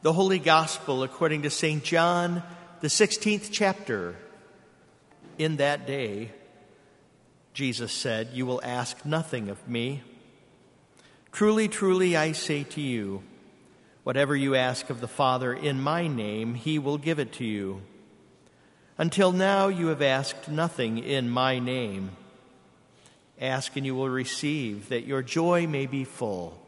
The Holy Gospel according to St. John, the 16th chapter. In that day, Jesus said, You will ask nothing of me. Truly, truly, I say to you, whatever you ask of the Father in my name, he will give it to you. Until now, you have asked nothing in my name. Ask and you will receive, that your joy may be full.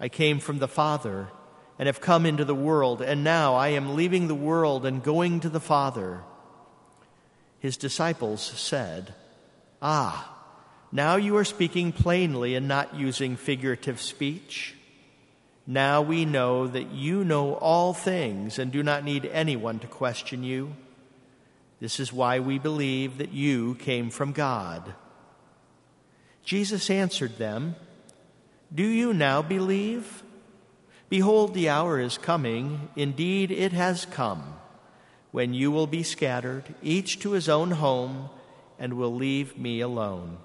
I came from the Father and have come into the world, and now I am leaving the world and going to the Father. His disciples said, Ah, now you are speaking plainly and not using figurative speech. Now we know that you know all things and do not need anyone to question you. This is why we believe that you came from God. Jesus answered them, do you now believe? Behold, the hour is coming, indeed it has come, when you will be scattered, each to his own home, and will leave me alone.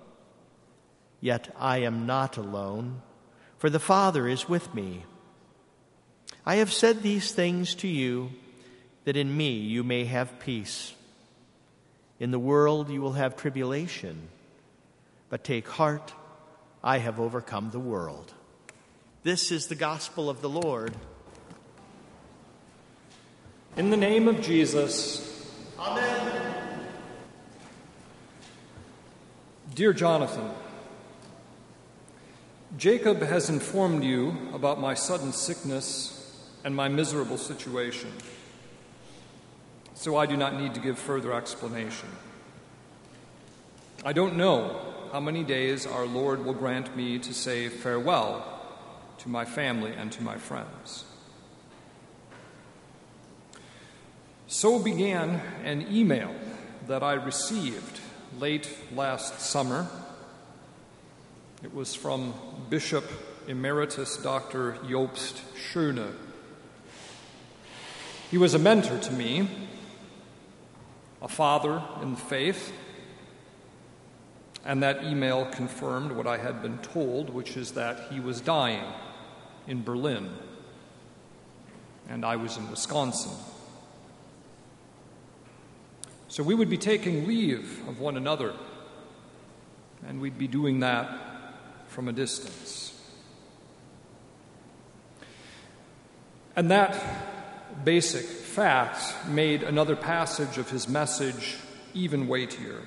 Yet I am not alone, for the Father is with me. I have said these things to you, that in me you may have peace. In the world you will have tribulation, but take heart I have overcome the world. This is the gospel of the Lord. In the name of Jesus. Amen. Dear Jonathan, Jacob has informed you about my sudden sickness and my miserable situation, so I do not need to give further explanation. I don't know how many days our Lord will grant me to say farewell to my family and to my friends. So began an email that I received late last summer. It was from Bishop Emeritus Dr. Jobst Schöne. He was a mentor to me, a father in the faith, and that email confirmed what I had been told, which is that he was dying in Berlin, and I was in Wisconsin. So we would be taking leave of one another, and we'd be doing that from a distance. And that basic fact made another passage of his message even weightier.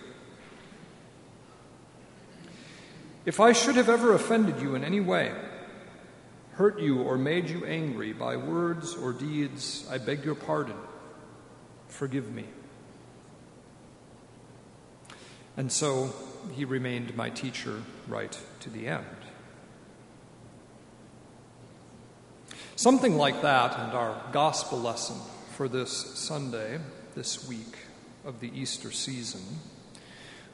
If I should have ever offended you in any way, hurt you or made you angry by words or deeds, I beg your pardon. Forgive me. And so he remained my teacher right to the end. Something like that, and our gospel lesson for this Sunday, this week of the Easter season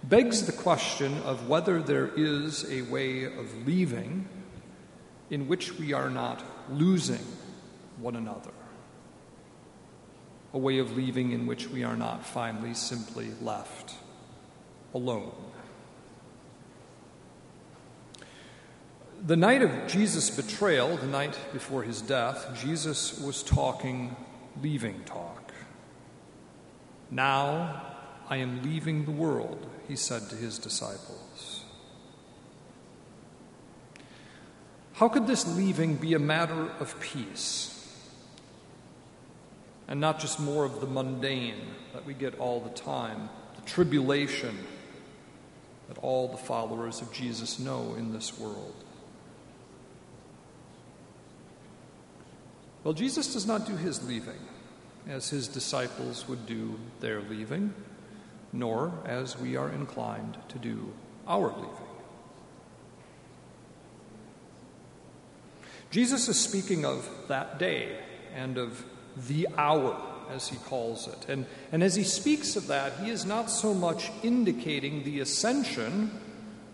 begs the question of whether there is a way of leaving in which we are not losing one another, a way of leaving in which we are not finally simply left alone. The night of Jesus' betrayal, the night before his death, Jesus was talking leaving talk. Now I am leaving the world, he said to his disciples. How could this leaving be a matter of peace? And not just more of the mundane that we get all the time, the tribulation that all the followers of Jesus know in this world. Well, Jesus does not do his leaving as his disciples would do their leaving nor as we are inclined to do our leaving. Jesus is speaking of that day and of the hour, as he calls it. And, and as he speaks of that, he is not so much indicating the ascension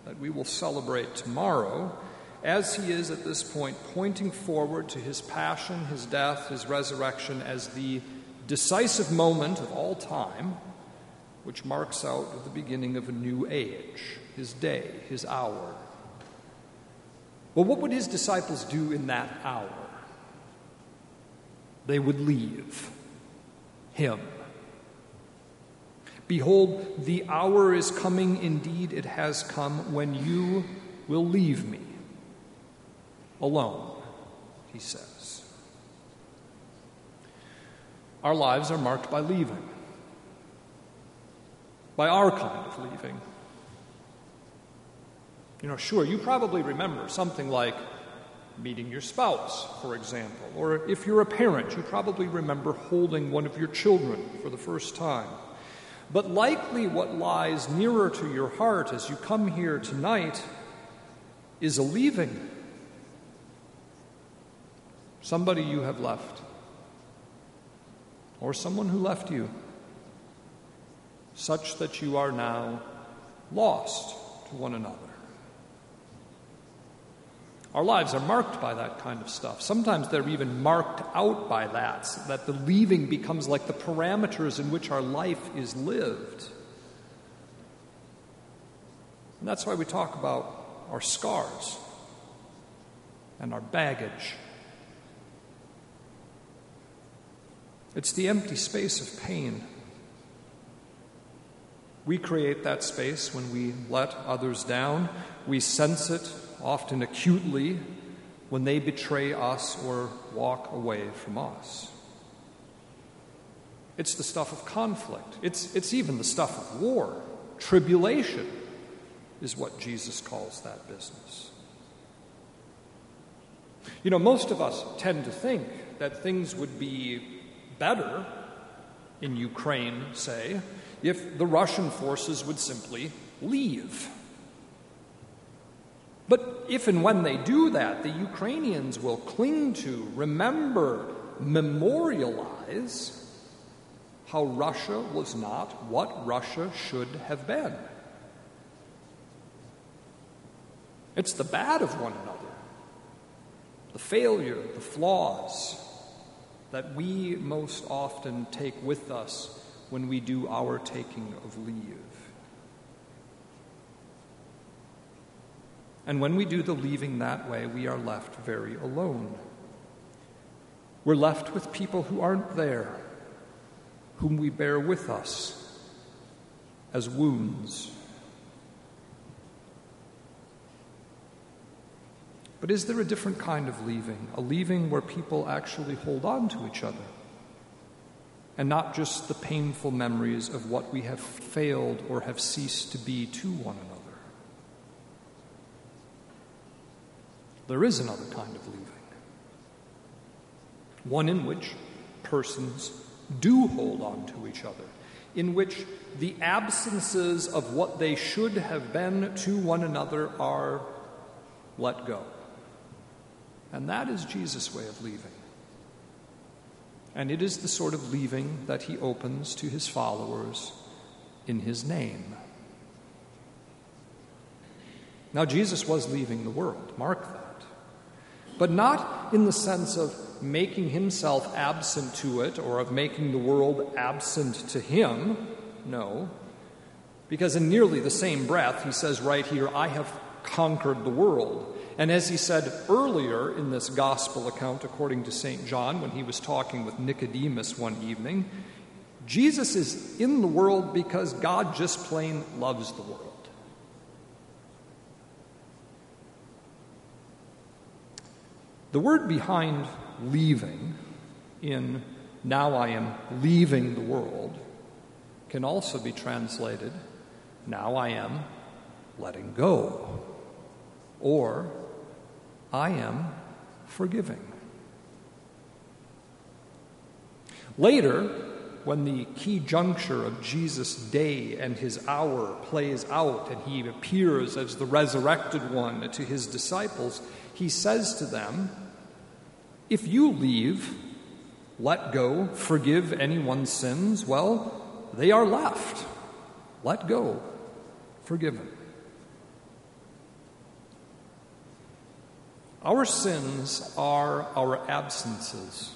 that we will celebrate tomorrow, as he is at this point pointing forward to his passion, his death, his resurrection as the decisive moment of all time, which marks out the beginning of a new age, his day, his hour. Well, what would his disciples do in that hour? They would leave him. Behold, the hour is coming, indeed it has come, when you will leave me alone, he says. Our lives are marked by leaving, by our kind of leaving. You know, sure, you probably remember something like meeting your spouse, for example, or if you're a parent, you probably remember holding one of your children for the first time. But likely what lies nearer to your heart as you come here tonight is a leaving. Somebody you have left, or someone who left you, such that you are now lost to one another. Our lives are marked by that kind of stuff. Sometimes they're even marked out by that, so that the leaving becomes like the parameters in which our life is lived. And that's why we talk about our scars and our baggage. It's the empty space of pain. We create that space when we let others down. We sense it often acutely, when they betray us or walk away from us. It's the stuff of conflict, it's, it's even the stuff of war. Tribulation is what Jesus calls that business. You know, most of us tend to think that things would be better in Ukraine, say, if the Russian forces would simply leave. But if and when they do that, the Ukrainians will cling to, remember, memorialize how Russia was not what Russia should have been. It's the bad of one another, the failure, the flaws that we most often take with us when we do our taking of leave. And when we do the leaving that way, we are left very alone. We're left with people who aren't there, whom we bear with us as wounds. But is there a different kind of leaving? A leaving where people actually hold on to each other? And not just the painful memories of what we have failed or have ceased to be to one another. There is another kind of leaving, one in which persons do hold on to each other, in which the absences of what they should have been to one another are let go. And that is Jesus' way of leaving. And it is the sort of leaving that he opens to his followers in his name. Now, Jesus was leaving the world. Mark that but not in the sense of making himself absent to it or of making the world absent to him. No. Because in nearly the same breath, he says right here, I have conquered the world. And as he said earlier in this gospel account, according to St. John, when he was talking with Nicodemus one evening, Jesus is in the world because God just plain loves the world. The word behind leaving in now I am leaving the world can also be translated now I am letting go or I am forgiving. Later, when the key juncture of Jesus' day and his hour plays out and he appears as the resurrected one to his disciples, he says to them, If you leave, let go, forgive anyone's sins, well, they are left. Let go, forgiven. Our sins are our absences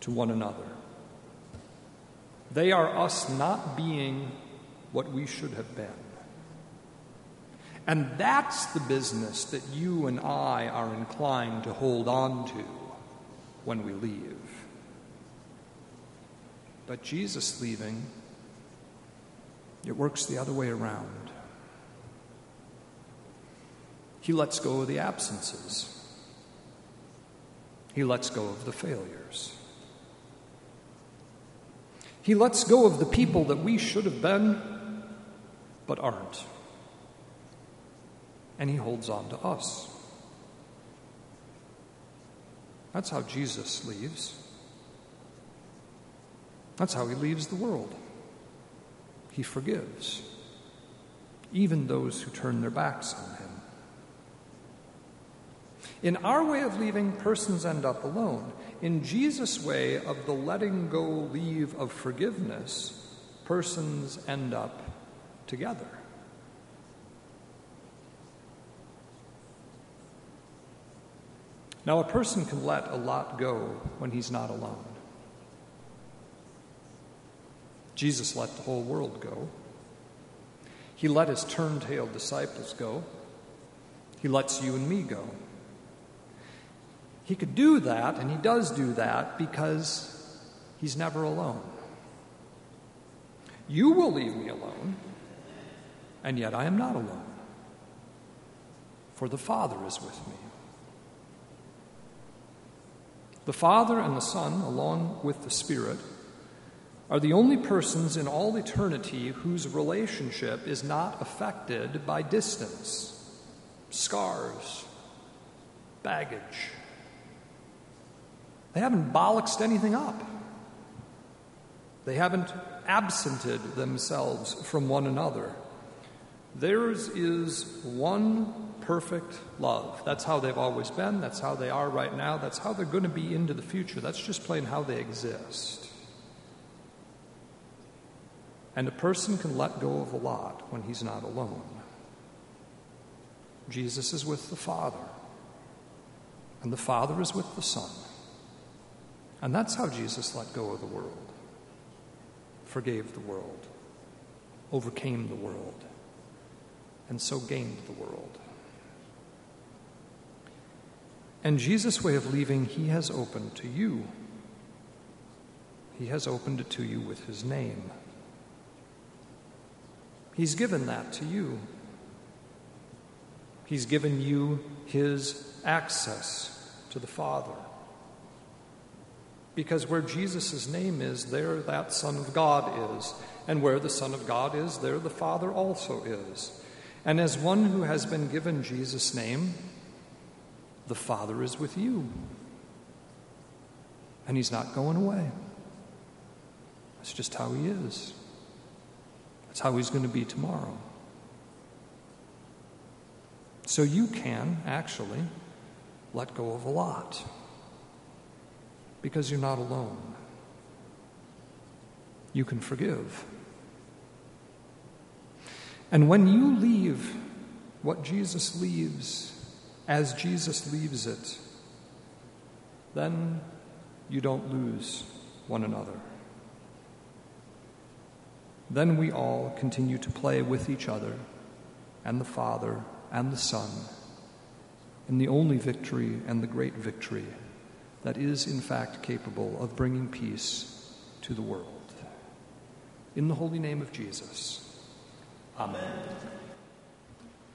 to one another. They are us not being what we should have been. And that's the business that you and I are inclined to hold on to when we leave. But Jesus leaving, it works the other way around. He lets go of the absences. He lets go of the failures. He lets go of the people that we should have been, but aren't. And He holds on to us. That's how Jesus leaves. That's how He leaves the world. He forgives, even those who turn their backs on Him. In our way of leaving, persons end up alone. In Jesus' way of the letting go leave of forgiveness, persons end up together. Now, a person can let a lot go when he's not alone. Jesus let the whole world go. He let his turn-tailed disciples go. He lets you and me go. He could do that, and he does do that because he's never alone. You will leave me alone, and yet I am not alone, for the Father is with me. The Father and the Son, along with the Spirit, are the only persons in all eternity whose relationship is not affected by distance, scars, baggage they haven't bollocksed anything up. They haven't absented themselves from one another. Theirs is one perfect love. That's how they've always been. That's how they are right now. That's how they're going to be into the future. That's just plain how they exist. And a person can let go of a lot when he's not alone. Jesus is with the Father, and the Father is with the Son. And that's how Jesus let go of the world, forgave the world, overcame the world, and so gained the world. And Jesus' way of leaving, he has opened to you. He has opened it to you with his name. He's given that to you. He's given you his access to the Father. Because where Jesus' name is, there that Son of God is. And where the Son of God is, there the Father also is. And as one who has been given Jesus' name, the Father is with you. And He's not going away. That's just how He is. That's how He's going to be tomorrow. So you can actually let go of a lot because you're not alone. You can forgive. And when you leave what Jesus leaves as Jesus leaves it, then you don't lose one another. Then we all continue to play with each other and the Father and the Son in the only victory and the great victory that is, in fact, capable of bringing peace to the world. In the holy name of Jesus. Amen.